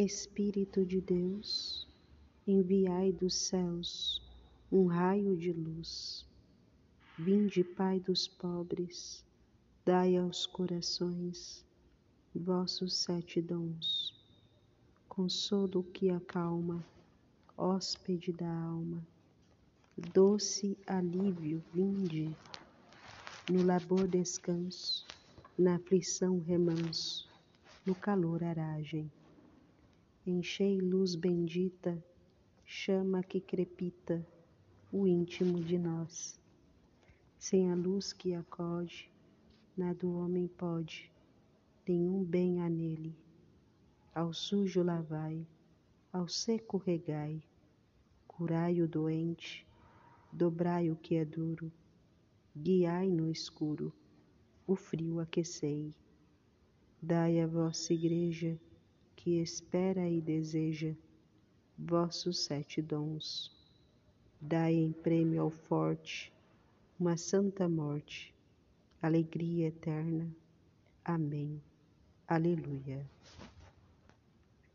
Espírito de Deus, enviai dos céus um raio de luz. Vinde, Pai dos pobres, dai aos corações vossos sete dons. Consolo que acalma, hóspede da alma, doce alívio, vinde. No labor descanso, na aflição remanso, no calor aragem. Enchei luz bendita, chama que crepita, o íntimo de nós. Sem a luz que acode, nada o homem pode, nenhum bem há nele. Ao sujo lavai, ao seco regai, curai o doente, dobrai o que é duro, guiai no escuro, o frio aquecei. Dai à vossa igreja, que espera e deseja, vossos sete dons. Dai em prêmio ao forte uma santa morte, alegria eterna. Amém. Aleluia.